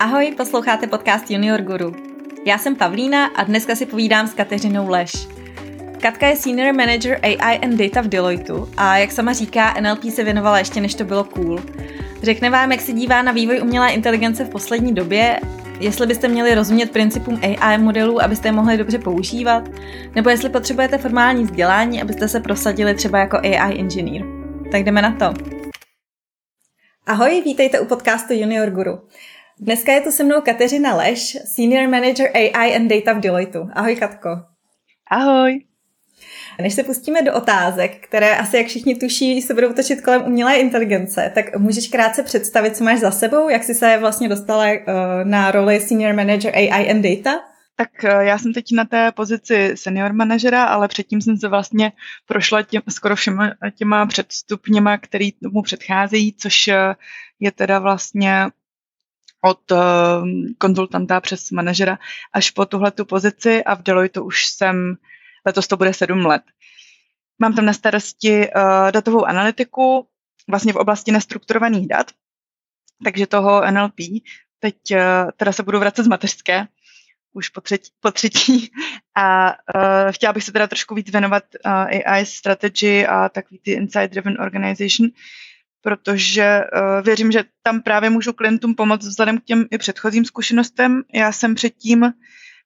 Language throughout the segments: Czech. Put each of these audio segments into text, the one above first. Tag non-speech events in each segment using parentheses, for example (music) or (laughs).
Ahoj, posloucháte podcast Junior Guru. Já jsem Pavlína a dneska si povídám s Kateřinou Leš. Katka je Senior Manager AI and Data v Deloitu a jak sama říká, NLP se věnovala ještě než to bylo cool. Řekne vám, jak se dívá na vývoj umělé inteligence v poslední době, jestli byste měli rozumět principům AI modelů, abyste je mohli dobře používat, nebo jestli potřebujete formální vzdělání, abyste se prosadili třeba jako AI engineer. Tak jdeme na to. Ahoj, vítejte u podcastu Junior Guru. Dneska je tu se mnou Kateřina Leš, Senior Manager AI and Data v Deloitu. Ahoj Katko. Ahoj. Než se pustíme do otázek, které asi jak všichni tuší se budou točit kolem umělé inteligence, tak můžeš krátce představit, co máš za sebou, jak jsi se vlastně dostala uh, na roli Senior Manager AI and Data? Tak eh, já jsem teď na té pozici senior manažera, ale předtím jsem se vlastně prošla těm, skoro všema těma předstupněma, který tomu předcházejí, což eh, je teda vlastně od uh, konzultanta přes manažera až po tuhle tu pozici a v Deloitte už jsem, letos to bude sedm let. Mám tam na starosti uh, datovou analytiku, vlastně v oblasti nestrukturovaných dat, takže toho NLP. Teď uh, teda se budu vracet z mateřské, už po třetí, po třetí. (laughs) a uh, chtěla bych se teda trošku víc věnovat uh, AI strategy a takový ty insight-driven organization, protože uh, věřím, že tam právě můžu klientům pomoct vzhledem k těm i předchozím zkušenostem. Já jsem předtím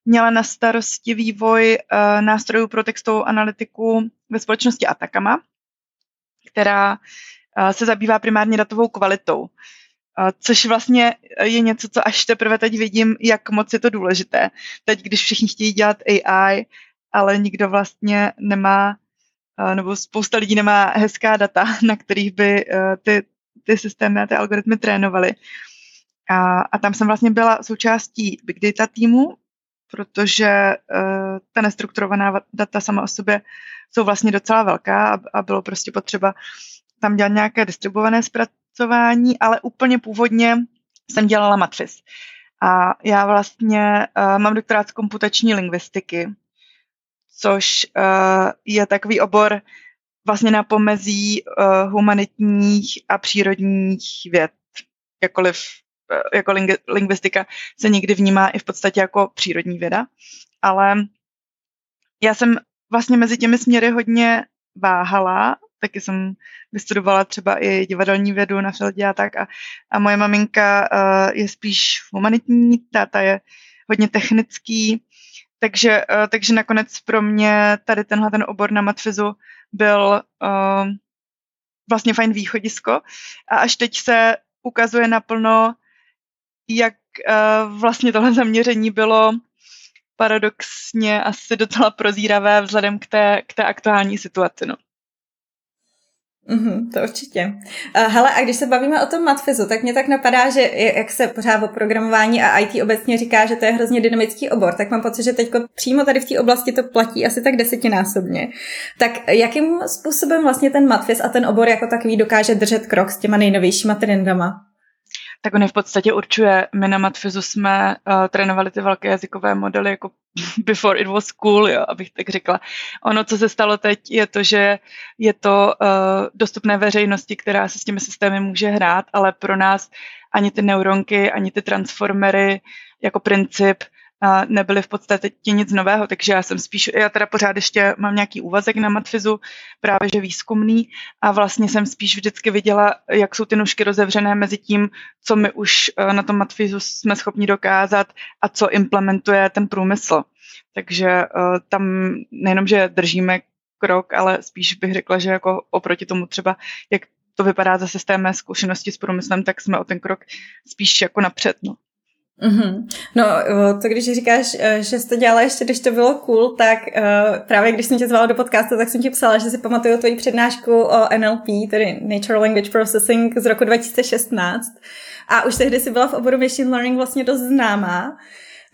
měla na starosti vývoj uh, nástrojů pro textovou analytiku ve společnosti Atakama, která uh, se zabývá primárně datovou kvalitou. Což vlastně je něco, co až teprve teď vidím, jak moc je to důležité. Teď, když všichni chtějí dělat AI, ale nikdo vlastně nemá nebo spousta lidí nemá hezká data, (laughs) na kterých by eh, ty, ty systémy a ty algoritmy trénovaly. A, a tam jsem vlastně byla součástí Big Data týmu, protože uh, ta nestrukturovaná data sama o sobě jsou vlastně docela velká a, a bylo prostě potřeba tam dělat nějaké distribuované zpracování, ale úplně původně jsem dělala matfis. A já vlastně uh, mám doktorát z komputační lingvistiky, což uh, je takový obor vlastně na pomezí uh, humanitních a přírodních věd. Jakkoliv jako ling- lingvistika se někdy vnímá i v podstatě jako přírodní věda, ale já jsem vlastně mezi těmi směry hodně váhala, taky jsem vystudovala třeba i divadelní vědu na Feldě a tak a, a moje maminka uh, je spíš humanitní, táta je hodně technický, takže, uh, takže nakonec pro mě tady tenhle ten obor na matfizu byl uh, vlastně fajn východisko a až teď se ukazuje naplno, jak uh, vlastně tohle zaměření bylo paradoxně asi docela prozíravé vzhledem k té, k té aktuální situaci. No. Mm-hmm, to určitě. Hele, a když se bavíme o tom matfizu, tak mě tak napadá, že jak se pořád o programování a IT obecně říká, že to je hrozně dynamický obor, tak mám pocit, že teď přímo tady v té oblasti to platí asi tak desetinásobně. Tak jakým způsobem vlastně ten matfiz a ten obor jako takový dokáže držet krok s těma nejnovějšíma trendama? Tak on v podstatě určuje. My na Matfizu jsme uh, trénovali ty velké jazykové modely jako (laughs) before it was cool, jo, abych tak řekla. Ono, co se stalo teď, je to, že je to uh, dostupné veřejnosti, která se s těmi systémy může hrát, ale pro nás ani ty neuronky, ani ty transformery jako princip nebyly v podstatě nic nového, takže já jsem spíš, já teda pořád ještě mám nějaký úvazek na matfizu, právě že výzkumný a vlastně jsem spíš vždycky viděla, jak jsou ty nůžky rozevřené mezi tím, co my už eh, na tom matfizu jsme schopni dokázat a co implementuje ten průmysl. Takže eh, tam nejenom, že držíme krok, ale spíš bych řekla, že jako oproti tomu třeba, jak to vypadá za systémem zkušenosti s průmyslem, tak jsme o ten krok spíš jako napřed. No. Mm-hmm. No, to když říkáš, e, že jsi to dělala ještě, když to bylo cool, tak uh, právě když jsem tě zvala do podcastu, tak jsem ti psala, že si pamatuju tvoji přednášku o NLP, tedy Natural Language Processing z roku 2016. A už tehdy si byla v oboru Machine Learning vlastně dost známá.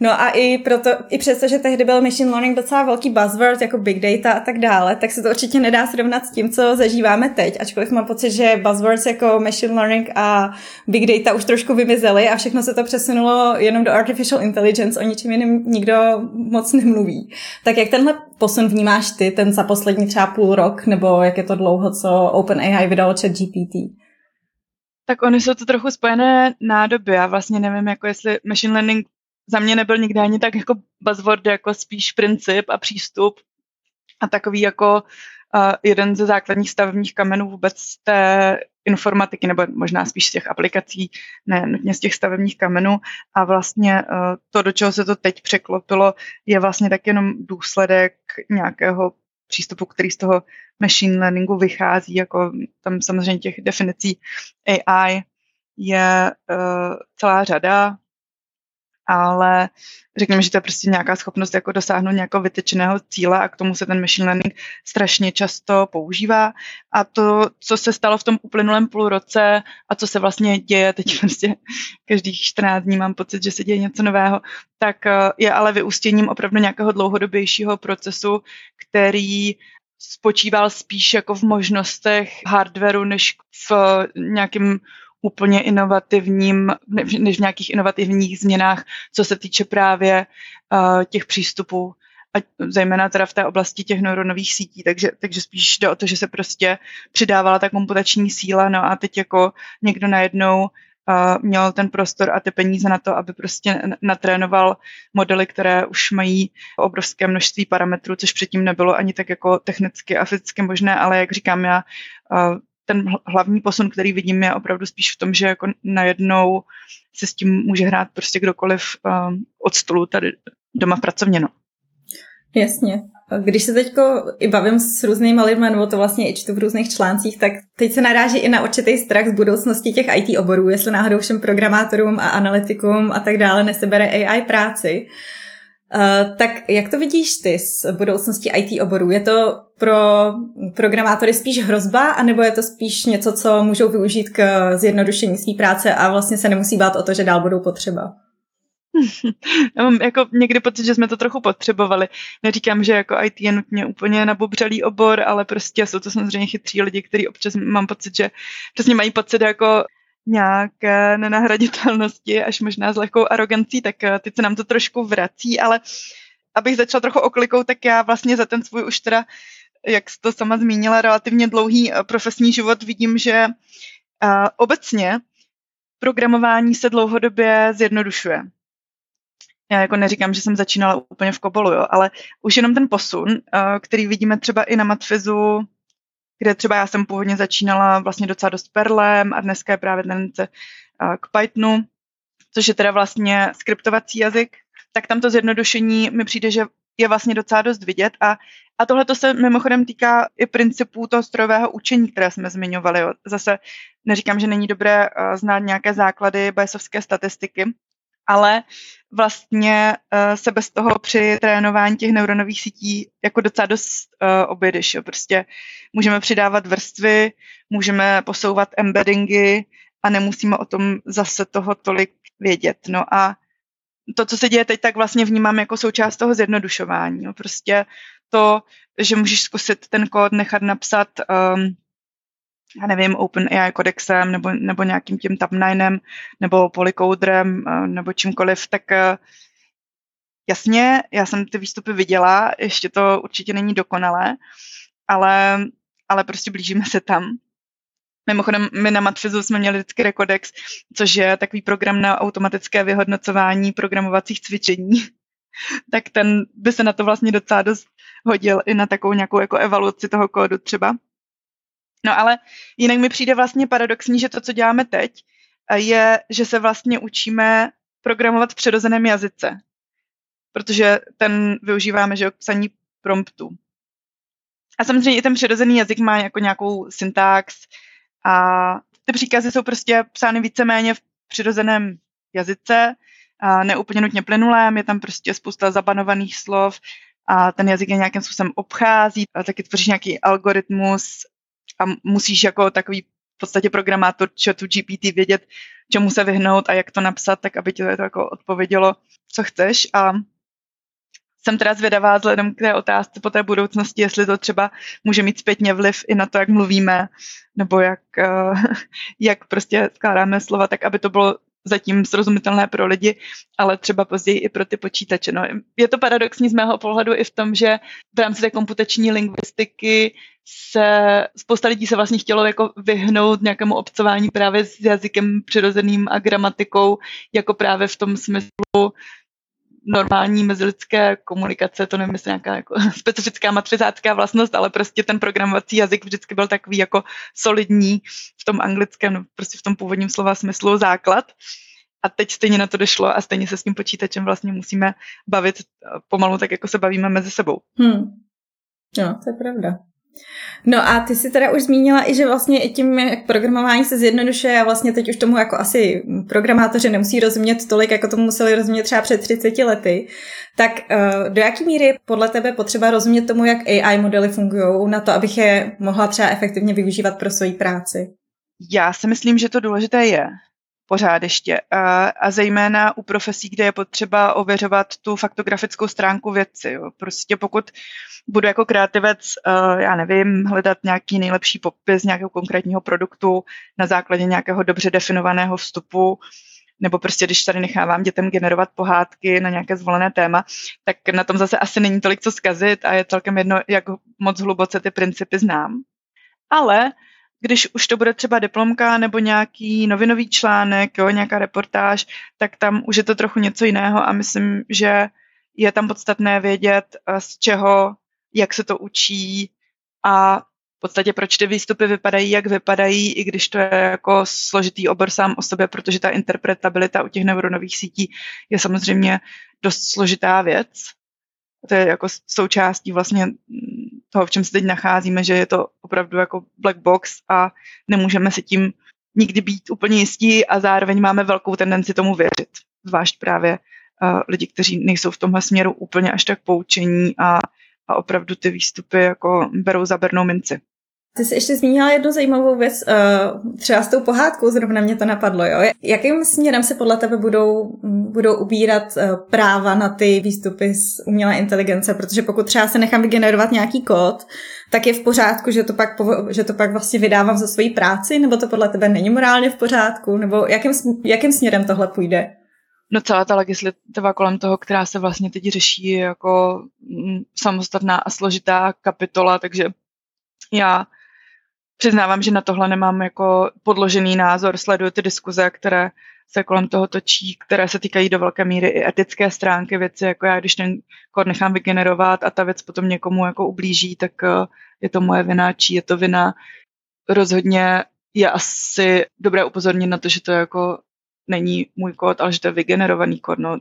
No a i, proto, i přesto, že tehdy byl machine learning docela velký buzzword, jako big data a tak dále, tak se to určitě nedá srovnat s tím, co zažíváme teď, ačkoliv mám pocit, že buzzwords jako machine learning a big data už trošku vymizely a všechno se to přesunulo jenom do artificial intelligence, o ničem jiném nikdo moc nemluví. Tak jak tenhle posun vnímáš ty, ten za poslední třeba půl rok, nebo jak je to dlouho, co OpenAI vydalo chat GPT? Tak oni jsou to trochu spojené nádoby. Já vlastně nevím, jako jestli machine learning za mě nebyl nikdy ani tak jako buzzword, jako spíš princip a přístup a takový jako uh, jeden ze základních stavebních kamenů vůbec té informatiky, nebo možná spíš z těch aplikací, ne nutně z těch stavebních kamenů. A vlastně uh, to, do čeho se to teď překlopilo, je vlastně tak jenom důsledek nějakého přístupu, který z toho machine learningu vychází, jako tam samozřejmě těch definicí AI je uh, celá řada, ale řekněme, že to je prostě nějaká schopnost jako dosáhnout nějakého vytečeného cíle a k tomu se ten machine learning strašně často používá. A to, co se stalo v tom uplynulém půl roce a co se vlastně děje teď prostě každých 14 dní mám pocit, že se děje něco nového, tak eh, je ale vyústěním opravdu nějakého dlouhodobějšího procesu, který spočíval spíš jako v možnostech hardwareu, než v nějakém úplně inovativním, než v nějakých inovativních změnách, co se týče právě uh, těch přístupů a zejména teda v té oblasti těch neuronových sítí, takže, takže spíš jde o to, že se prostě přidávala ta komputační síla, no a teď jako někdo najednou uh, měl ten prostor a ty peníze na to, aby prostě natrénoval modely, které už mají obrovské množství parametrů, což předtím nebylo ani tak jako technicky a fyzicky možné, ale jak říkám já, uh, ten hlavní posun, který vidím, je opravdu spíš v tom, že jako najednou se s tím může hrát prostě kdokoliv um, od stolu tady doma v pracovně. No. Jasně. Když se teď i bavím s různými lidmi, nebo to vlastně i čtu v různých článcích, tak teď se naráží i na určitý strach z budoucnosti těch IT oborů, jestli náhodou všem programátorům a analytikům a tak dále nesebere AI práci. Uh, tak jak to vidíš ty z budoucnosti IT oborů? Je to pro programátory spíš hrozba, anebo je to spíš něco, co můžou využít k zjednodušení své práce a vlastně se nemusí bát o to, že dál budou potřeba? (laughs) Já mám jako někdy pocit, že jsme to trochu potřebovali. Neříkám, že jako IT je nutně úplně nabobřelý obor, ale prostě jsou to samozřejmě chytří lidi, kteří občas mám pocit, že přesně mají pocit jako nějaké nenahraditelnosti, až možná s lehkou arogancí, tak eh, teď se nám to trošku vrací, ale abych začala trochu oklikou, tak já vlastně za ten svůj už teda, jak jsi to sama zmínila, relativně dlouhý eh, profesní život vidím, že uh, obecně programování se dlouhodobě zjednodušuje. Já jako neříkám, že jsem začínala úplně v Kobolu, jo, ale už jenom ten posun, který vidíme třeba i na Matfizu, kde třeba já jsem původně začínala vlastně docela dost Perlem a dneska je právě tendence k Pythonu, což je teda vlastně skriptovací jazyk, tak tam to zjednodušení mi přijde, že je vlastně docela dost vidět a, a tohle to se mimochodem týká i principů toho strojového učení, které jsme zmiňovali. Jo. Zase neříkám, že není dobré znát nějaké základy bajsovské statistiky, ale vlastně uh, se bez toho při trénování těch neuronových sítí jako docela dost uh, objedeš. Jo. Prostě můžeme přidávat vrstvy, můžeme posouvat embeddingy a nemusíme o tom zase toho tolik vědět. No a to, co se děje teď, tak vlastně vnímám jako součást toho zjednodušování. Jo. Prostě to, že můžeš zkusit ten kód nechat napsat um, já nevím, OpenAI kodexem nebo, nebo nějakým tím Tab9 nebo Polycoderem eh, nebo čímkoliv, tak eh, jasně, já jsem ty výstupy viděla, ještě to určitě není dokonalé, ale, ale prostě blížíme se tam. Mimochodem, my na Matfizu jsme měli vždycky Recodex, což je takový program na automatické vyhodnocování programovacích cvičení. (laughs) tak ten by se na to vlastně docela dost hodil i na takovou nějakou jako evaluaci toho kódu třeba. No ale jinak mi přijde vlastně paradoxní, že to, co děláme teď, je, že se vlastně učíme programovat v přirozeném jazyce. Protože ten využíváme, že k psaní promptu. A samozřejmě i ten přirozený jazyk má jako nějakou syntax a ty příkazy jsou prostě psány víceméně v přirozeném jazyce, a neúplně nutně plynulém, je tam prostě spousta zabanovaných slov a ten jazyk je nějakým způsobem obchází a taky tvoří nějaký algoritmus a musíš jako takový v podstatě programátor chatu GPT vědět, čemu se vyhnout a jak to napsat, tak aby ti to jako odpovědělo, co chceš a jsem teda zvědavá vzhledem k té otázce po té budoucnosti, jestli to třeba může mít zpětně vliv i na to, jak mluvíme, nebo jak, uh, (laughs) jak prostě skládáme slova, tak aby to bylo zatím srozumitelné pro lidi, ale třeba později i pro ty počítače. No, je to paradoxní z mého pohledu i v tom, že v rámci té komputační lingvistiky se spousta lidí se vlastně chtělo jako vyhnout nějakému obcování právě s jazykem přirozeným a gramatikou, jako právě v tom smyslu normální mezilidské komunikace, to nevím, jestli nějaká jako (laughs) specifická matrizácká vlastnost, ale prostě ten programovací jazyk vždycky byl takový jako solidní v tom anglickém, no, prostě v tom původním slova smyslu základ. A teď stejně na to došlo a stejně se s tím počítačem vlastně musíme bavit pomalu tak, jako se bavíme mezi sebou. Hmm. No, to je pravda. No a ty si teda už zmínila i, že vlastně i tím, jak programování se zjednodušuje a vlastně teď už tomu jako asi programátoři nemusí rozumět tolik, jako tomu museli rozumět třeba před 30 lety, tak uh, do jaký míry podle tebe potřeba rozumět tomu, jak AI modely fungují na to, abych je mohla třeba efektivně využívat pro svoji práci? Já si myslím, že to důležité je pořád ještě. A, a zejména u profesí, kde je potřeba ověřovat tu faktografickou stránku věci. Jo. Prostě pokud budu jako kreativec, uh, já nevím, hledat nějaký nejlepší popis nějakého konkrétního produktu na základě nějakého dobře definovaného vstupu, nebo prostě když tady nechávám dětem generovat pohádky na nějaké zvolené téma, tak na tom zase asi není tolik co zkazit a je celkem jedno, jak moc hluboce ty principy znám. Ale když už to bude třeba diplomka nebo nějaký novinový článek, jo, nějaká reportáž, tak tam už je to trochu něco jiného a myslím, že je tam podstatné vědět, eh, z čeho, jak se to učí a v podstatě proč ty výstupy vypadají, jak vypadají, i když to je jako složitý obor sám o sobě, protože ta interpretabilita u těch neuronových sítí je samozřejmě dost složitá věc. To je jako součástí vlastně toho, v čem se teď nacházíme, že je to opravdu jako black box a nemůžeme si tím nikdy být úplně jistí a zároveň máme velkou tendenci tomu věřit. Zvlášť právě uh, lidi, kteří nejsou v tomhle směru úplně až tak poučení a, a opravdu ty výstupy jako berou za bernou minci. Ty jsi ještě zmínila jednu zajímavou věc, eh, třeba s tou pohádkou, zrovna mě to napadlo, jo. Jakým směrem se podle tebe budou, budou ubírat eh, práva na ty výstupy z umělé inteligence? Protože pokud třeba se nechám vygenerovat nějaký kód, tak je v pořádku, že to pak, že to pak vlastně vydávám za svoji práci, nebo to podle tebe není morálně v pořádku, nebo jakým, jakým směrem tohle půjde? No celá ta legislativa kolem toho, která se vlastně teď řeší, je jako mm, samostatná a složitá kapitola, takže já přiznávám, že na tohle nemám jako podložený názor, sleduju ty diskuze, které se kolem toho točí, které se týkají do velké míry i etické stránky věci, jako já, když ten kód nechám vygenerovat a ta věc potom někomu jako ublíží, tak eh, je to moje vina, či je to vina. Rozhodně je asi dobré upozornit na to, že to jako není můj kód, ale že to je vygenerovaný kód. No,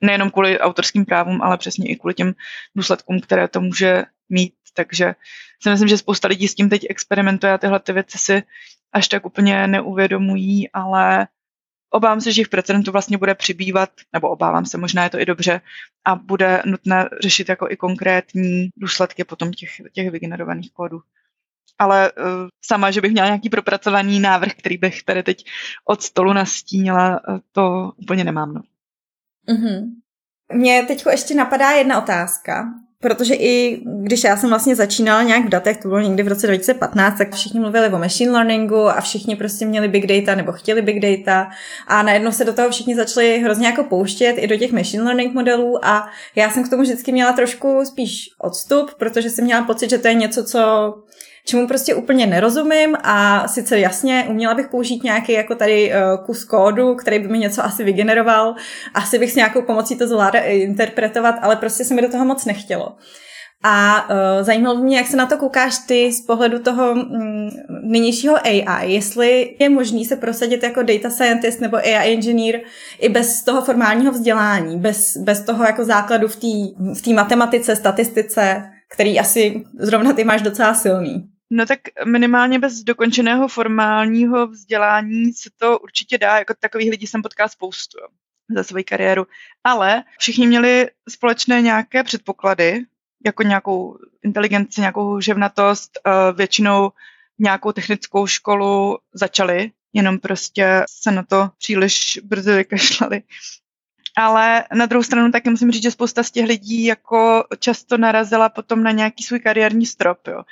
nejenom kvůli autorským právům, ale přesně i kvůli těm důsledkům, které to může mít. Takže si myslím, že spousta lidí s tím teď experimentuje a tyhle ty věci si až tak úplně neuvědomují, ale obávám se, že jich precedentů vlastně bude přibývat, nebo obávám se, možná je to i dobře, a bude nutné řešit jako i konkrétní důsledky potom těch, těch vygenerovaných kódů. Ale uh, sama, že bych měla nějaký propracovaný návrh, který bych tady teď od stolu nastínila, uh, to úplně nemám. No. Mm-hmm. Mně teď ještě napadá jedna otázka. Protože i když já jsem vlastně začínala nějak v datech, to bylo někdy v roce 2015, tak všichni mluvili o machine learningu a všichni prostě měli big data nebo chtěli big data. A najednou se do toho všichni začali hrozně jako pouštět i do těch machine learning modelů. A já jsem k tomu vždycky měla trošku spíš odstup, protože jsem měla pocit, že to je něco, co čemu prostě úplně nerozumím a sice jasně uměla bych použít nějaký jako tady uh, kus kódu, který by mi něco asi vygeneroval, asi bych s nějakou pomocí to zvládla interpretovat, ale prostě se mi do toho moc nechtělo. A uh, zajímalo mě, jak se na to koukáš ty z pohledu toho mm, nynějšího AI, jestli je možný se prosadit jako data scientist nebo AI engineer i bez toho formálního vzdělání, bez, bez toho jako základu v té v matematice, statistice, který asi zrovna ty máš docela silný. No tak minimálně bez dokončeného formálního vzdělání se to určitě dá, jako takových lidí jsem potkala spoustu jo, za svoji kariéru. Ale všichni měli společné nějaké předpoklady, jako nějakou inteligenci, nějakou ževnatost, eh, většinou nějakou technickou školu začali, jenom prostě se na to příliš brzy vykašlali. Ale na druhou stranu taky musím říct, že spousta z těch lidí jako často narazila potom na nějaký svůj kariérní strop. Jo.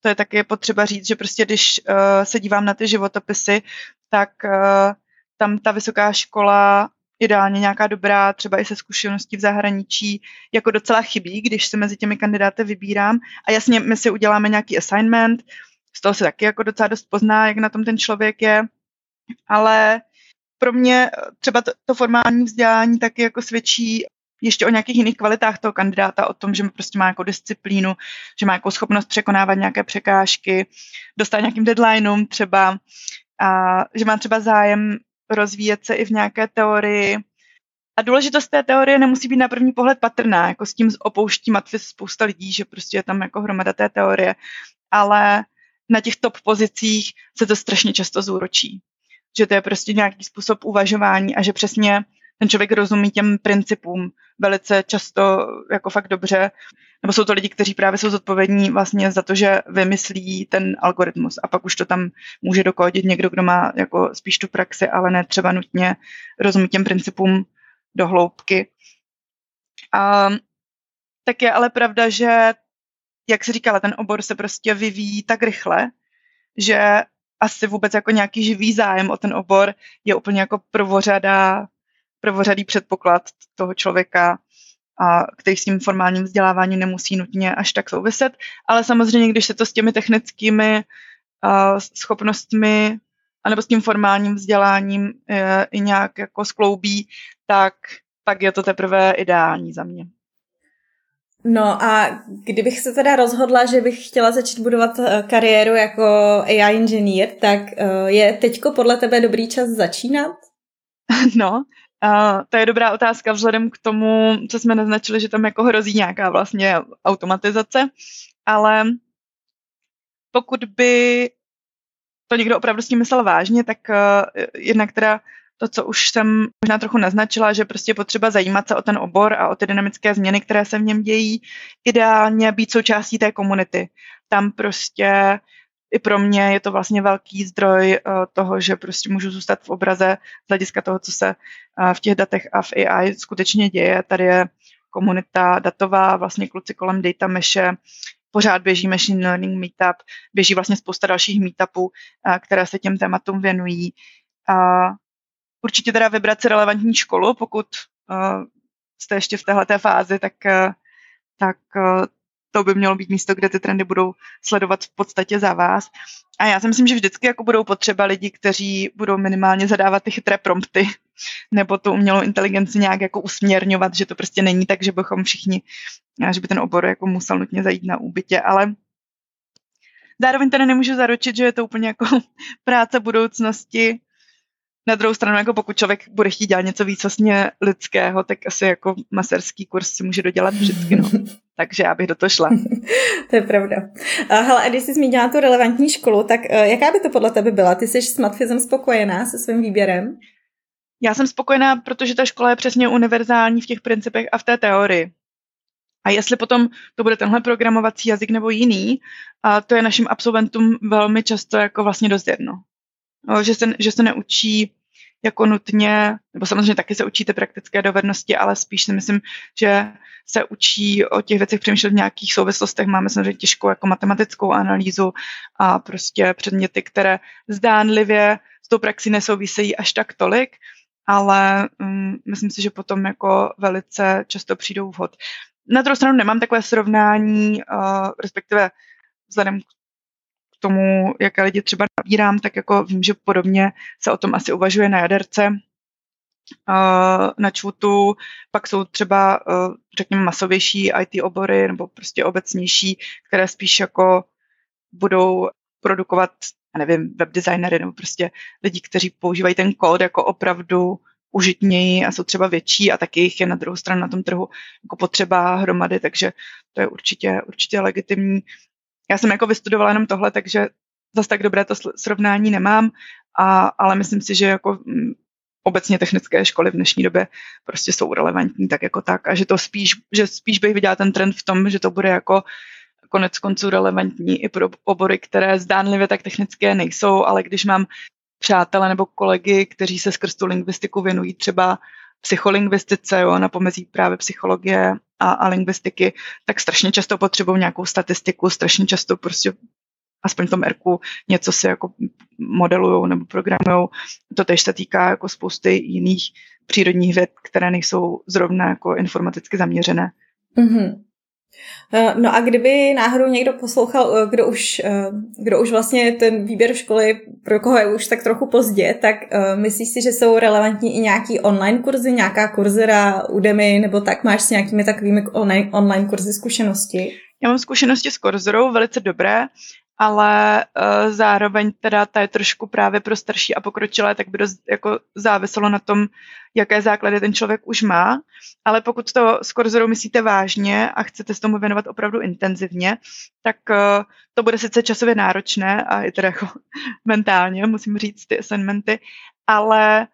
To je taky potřeba říct, že prostě když uh, se dívám na ty životopisy, tak uh, tam ta vysoká škola ideálně nějaká dobrá, třeba i se zkušeností v zahraničí, jako docela chybí, když se mezi těmi kandidáty vybírám. A jasně, my si uděláme nějaký assignment, z toho se taky jako docela dost pozná, jak na tom ten člověk je, ale pro mě třeba to, to formální vzdělání taky jako svědčí ještě o nějakých jiných kvalitách toho kandidáta, o tom, že prostě má jako disciplínu, že má jako schopnost překonávat nějaké překážky, dostat nějakým deadlineům třeba, a že má třeba zájem rozvíjet se i v nějaké teorii. A důležitost té teorie nemusí být na první pohled patrná, jako s tím opouští matfis spousta lidí, že prostě je tam jako hromada té teorie, ale na těch top pozicích se to strašně často zúročí. Že to je prostě nějaký způsob uvažování a že přesně ten člověk rozumí těm principům velice často jako fakt dobře, nebo jsou to lidi, kteří právě jsou zodpovědní vlastně za to, že vymyslí ten algoritmus a pak už to tam může dokodit někdo, kdo má jako spíš tu praxi, ale ne třeba nutně rozumí těm principům do hloubky. A, tak je ale pravda, že jak si říkala, ten obor se prostě vyvíjí tak rychle, že asi vůbec jako nějaký živý zájem o ten obor je úplně jako prvořada prvořadý předpoklad toho člověka, a který s tím formálním vzděláváním nemusí nutně až tak souviset, ale samozřejmě, když se to s těmi technickými uh, schopnostmi anebo s tím formálním vzděláním uh, i nějak jako skloubí, tak pak je to teprve ideální za mě. No a kdybych se teda rozhodla, že bych chtěla začít budovat e, kariéru jako AI inženýr, tak je teďko podle tebe dobrý čas začínat? (laughs) No, Uh, to je dobrá otázka vzhledem k tomu, co jsme naznačili, že tam jako hrozí nějaká vlastně automatizace, ale pokud by to někdo opravdu s tím myslel vážně, tak uh, jednak teda to, co už jsem možná trochu naznačila, že prostě potřeba zajímat se o ten obor a o ty dynamické změny, které se v něm dějí, ideálně být součástí té komunity. Tam prostě i pro mě je to vlastně velký zdroj uh, toho, že prostě můžu zůstat v obraze z hlediska toho, co se uh, v těch datech a v AI skutečně děje. Tady je komunita datová, vlastně kluci kolem data meshe, pořád běží machine learning meetup, běží vlastně spousta dalších meetupů, uh, které se těm tématům věnují. A určitě teda vybrat si relevantní školu, pokud uh, jste ještě v této fázi, tak, uh, tak uh, to by mělo být místo, kde ty trendy budou sledovat v podstatě za vás. A já si myslím, že vždycky jako budou potřeba lidi, kteří budou minimálně zadávat ty chytré prompty, (laughs) nebo tu umělou inteligenci nějak jako usměrňovat, že to prostě není tak, že bychom všichni, že by ten obor jako musel nutně zajít na úbytě, ale zároveň teda nemůžu zaručit, že je to úplně jako (laughs) práce budoucnosti, na druhou stranu, jako pokud člověk bude chtít dělat něco výsostně lidského, tak asi jako maserský kurz si může dodělat vždycky, no. (laughs) Takže já bych do toho šla. (laughs) to je pravda. hele, a když jsi zmínila tu relevantní školu, tak uh, jaká by to podle tebe byla? Ty jsi s Matfizem spokojená se svým výběrem? Já jsem spokojená, protože ta škola je přesně univerzální v těch principech a v té teorii. A jestli potom to bude tenhle programovací jazyk nebo jiný, a to je našim absolventům velmi často jako vlastně dost jedno. No, že, se, že se neučí jako nutně, nebo samozřejmě taky se učíte praktické dovednosti, ale spíš si myslím, že se učí o těch věcech přemýšlet v nějakých souvislostech. Máme samozřejmě těžkou jako matematickou analýzu a prostě předměty, které zdánlivě s tou praxí nesouvisejí až tak tolik, ale um, myslím si, že potom jako velice často přijdou vhod. Na druhou stranu nemám takové srovnání, uh, respektive vzhledem k tomu, jaké lidi třeba nabírám, tak jako vím, že podobně se o tom asi uvažuje na jaderce, na čvutu, pak jsou třeba, řekněme, masovější IT obory nebo prostě obecnější, které spíš jako budou produkovat, nevím, webdesignery nebo prostě lidi, kteří používají ten kód jako opravdu užitněji a jsou třeba větší a taky jich je na druhou stranu na tom trhu jako potřeba hromady, takže to je určitě, určitě legitimní. Já jsem jako vystudovala jenom tohle, takže zase tak dobré to srovnání nemám, a, ale myslím si, že jako mm, obecně technické školy v dnešní době prostě jsou relevantní tak jako tak a že to spíš, že spíš bych viděla ten trend v tom, že to bude jako konec konců relevantní i pro obory, které zdánlivě tak technické nejsou, ale když mám přátele nebo kolegy, kteří se skrz tu lingvistiku věnují třeba psycholingvistice, jo, na pomezí právě psychologie a, a lingvistiky, tak strašně často potřebují nějakou statistiku, strašně často prostě aspoň v tom Rku něco si jako modelují nebo programují. To tež se týká jako spousty jiných přírodních věd, které nejsou zrovna jako informaticky zaměřené. Mm-hmm. No a kdyby náhodou někdo poslouchal, eh, kdo už, eh, kdo už vlastně ten výběr školy, pro koho je už tak trochu pozdě, tak myslíš si, že jsou relevantní i nějaký online kurzy, nějaká kurzera, Udemy, nebo tak máš s nějakými takovými online, online kurzy zkušenosti? Já mám zkušenosti s Coursera, velice dobré ale uh, zároveň teda ta je trošku právě pro starší a pokročilé, tak by dost jako záviselo na tom, jaké základy ten člověk už má. Ale pokud to s Corzerou myslíte vážně a chcete s tomu věnovat opravdu intenzivně, tak uh, to bude sice časově náročné a i teda jako (laughs) mentálně, musím říct, ty assignmenty, ale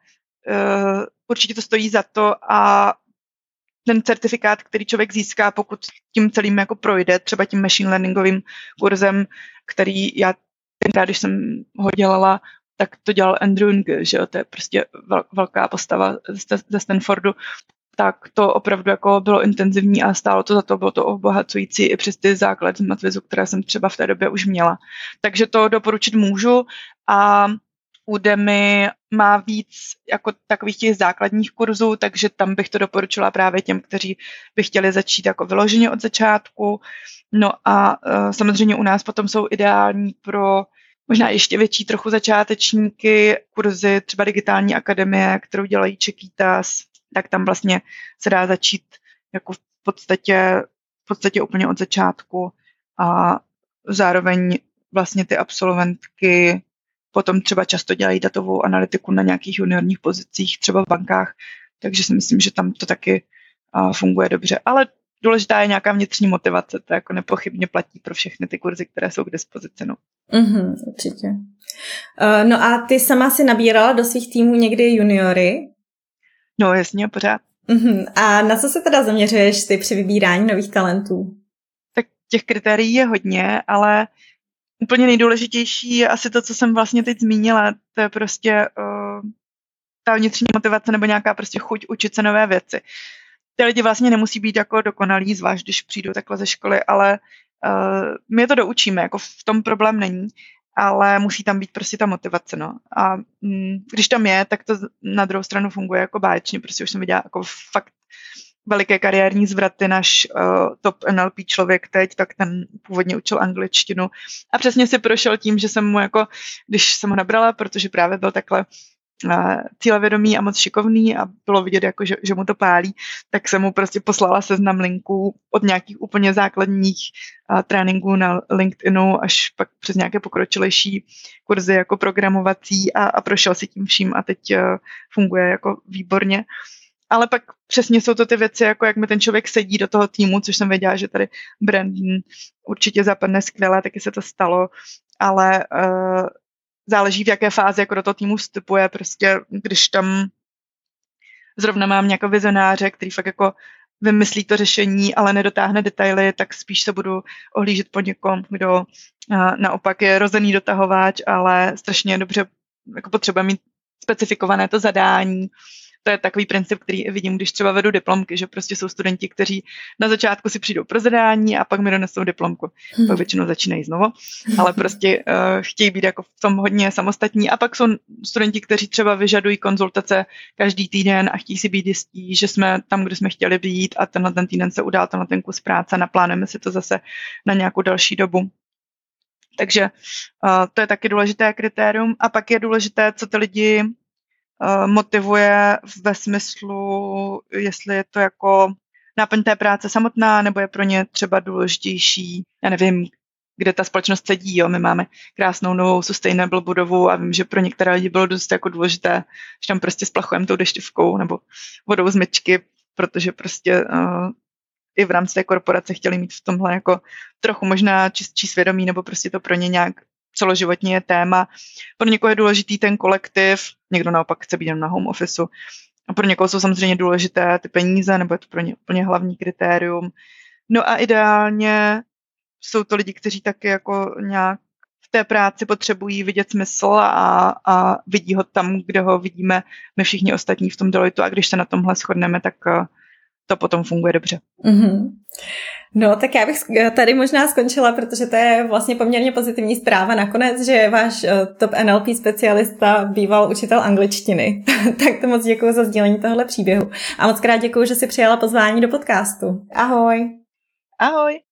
uh, určitě to stojí za to a ten certifikát, který člověk získá, pokud tím celým jako projde, třeba tím machine learningovým kurzem, který já tenkrát, když jsem ho dělala, tak to dělal Andrew Ng, že jo, to je prostě velká postava ze Stanfordu, tak to opravdu jako bylo intenzivní a stálo to za to, bylo to obohacující i přes ty základy z matvizu, které jsem třeba v té době už měla. Takže to doporučit můžu a Udemy má víc jako takových těch základních kurzů, takže tam bych to doporučila právě těm, kteří by chtěli začít jako vyloženě od začátku. No a uh, samozřejmě u nás potom jsou ideální pro možná ještě větší trochu začátečníky, kurzy třeba digitální akademie, kterou dělají Čekýtas, tak tam vlastně se dá začít jako v podstatě, v podstatě úplně od začátku a zároveň vlastně ty absolventky potom třeba často dělají datovou analytiku na nějakých juniorních pozicích, třeba v bankách, takže si myslím, že tam to taky uh, funguje dobře. Ale důležitá je nějaká vnitřní motivace, to jako nepochybně platí pro všechny ty kurzy, které jsou k dispozici. No. Mm-hmm, určitě. Uh, no a ty sama si nabírala do svých týmů někdy juniory? No jasně, pořád. Mm-hmm. A na co se teda zaměřuješ ty při vybírání nových talentů? Tak těch kritérií je hodně, ale úplně nejdůležitější je asi to, co jsem vlastně teď zmínila, to je prostě uh, ta vnitřní motivace nebo nějaká prostě chuť učit se nové věci. Ty lidi vlastně nemusí být jako dokonalí, zvlášť když přijdou takhle ze školy, ale uh, my je to doučíme, jako v tom problém není, ale musí tam být prostě ta motivace, no. A mm, když tam je, tak to na druhou stranu funguje jako báječně, prostě už jsem viděla jako fakt veliké kariérní zvraty. Náš uh, top NLP člověk teď, tak ten původně učil angličtinu a přesně si prošel tím, že jsem mu jako, když jsem ho nabrala, protože právě byl takhle uh, cílevědomý a moc šikovný a bylo vidět, jako, že, že mu to pálí, tak jsem mu prostě poslala seznam linků od nějakých úplně základních uh, tréninků na LinkedInu až pak přes nějaké pokročilejší kurzy jako programovací a, a prošel si tím vším a teď uh, funguje jako výborně. Uh, ale pak přesně jsou to ty věci, jako jak mi ten člověk sedí do toho týmu, což jsem věděla, že tady Brandon určitě zapadne skvěle, taky se to stalo, ale uh, záleží v jaké fázi jako do toho týmu vstupuje, prostě když tam zrovna mám nějakého vizionáře, který fakt jako vymyslí to řešení, ale nedotáhne detaily, tak spíš se budu ohlížet po někom, kdo uh, naopak je rozený dotahováč, ale strašně dobře jako potřebuje mít specifikované to zadání, to je takový princip, který vidím, když třeba vedu diplomky, že prostě jsou studenti, kteří na začátku si přijdou pro zadání a pak mi donesou diplomku. Hmm. Pak většinou začínají znovu, ale prostě uh, chtějí být jako v tom hodně samostatní. A pak jsou studenti, kteří třeba vyžadují konzultace každý týden a chtějí si být jistí, že jsme tam, kde jsme chtěli být a tenhle ten týden se udál tenhle ten kus práce, naplánujeme si to zase na nějakou další dobu. Takže uh, to je taky důležité kritérium. A pak je důležité, co ty lidi motivuje ve smyslu, jestli je to jako náplň té práce samotná, nebo je pro ně třeba důležitější, já nevím, kde ta společnost sedí. Jo. My máme krásnou novou sustainable budovu a vím, že pro některé lidi bylo dost jako důležité, že tam prostě splachujeme tou dešťovkou nebo vodou z myčky, protože prostě uh, i v rámci té korporace chtěli mít v tomhle jako trochu možná čistší svědomí, nebo prostě to pro ně nějak celoživotně je téma. Pro někoho je důležitý ten kolektiv, někdo naopak chce být jen na home officeu. A pro někoho jsou samozřejmě důležité ty peníze, nebo je to pro ně úplně hlavní kritérium. No a ideálně jsou to lidi, kteří taky jako nějak v té práci potřebují vidět smysl a, a vidí ho tam, kde ho vidíme my všichni ostatní v tom Deloitu a když se na tomhle shodneme, tak, to potom funguje dobře. Mm-hmm. No, tak já bych tady možná skončila, protože to je vlastně poměrně pozitivní zpráva nakonec, že váš eh, top NLP specialista býval učitel angličtiny. (laughs) tak to moc děkuji za sdílení tohle příběhu. A moc krát děkuji, že si přijala pozvání do podcastu. Ahoj. Ahoj.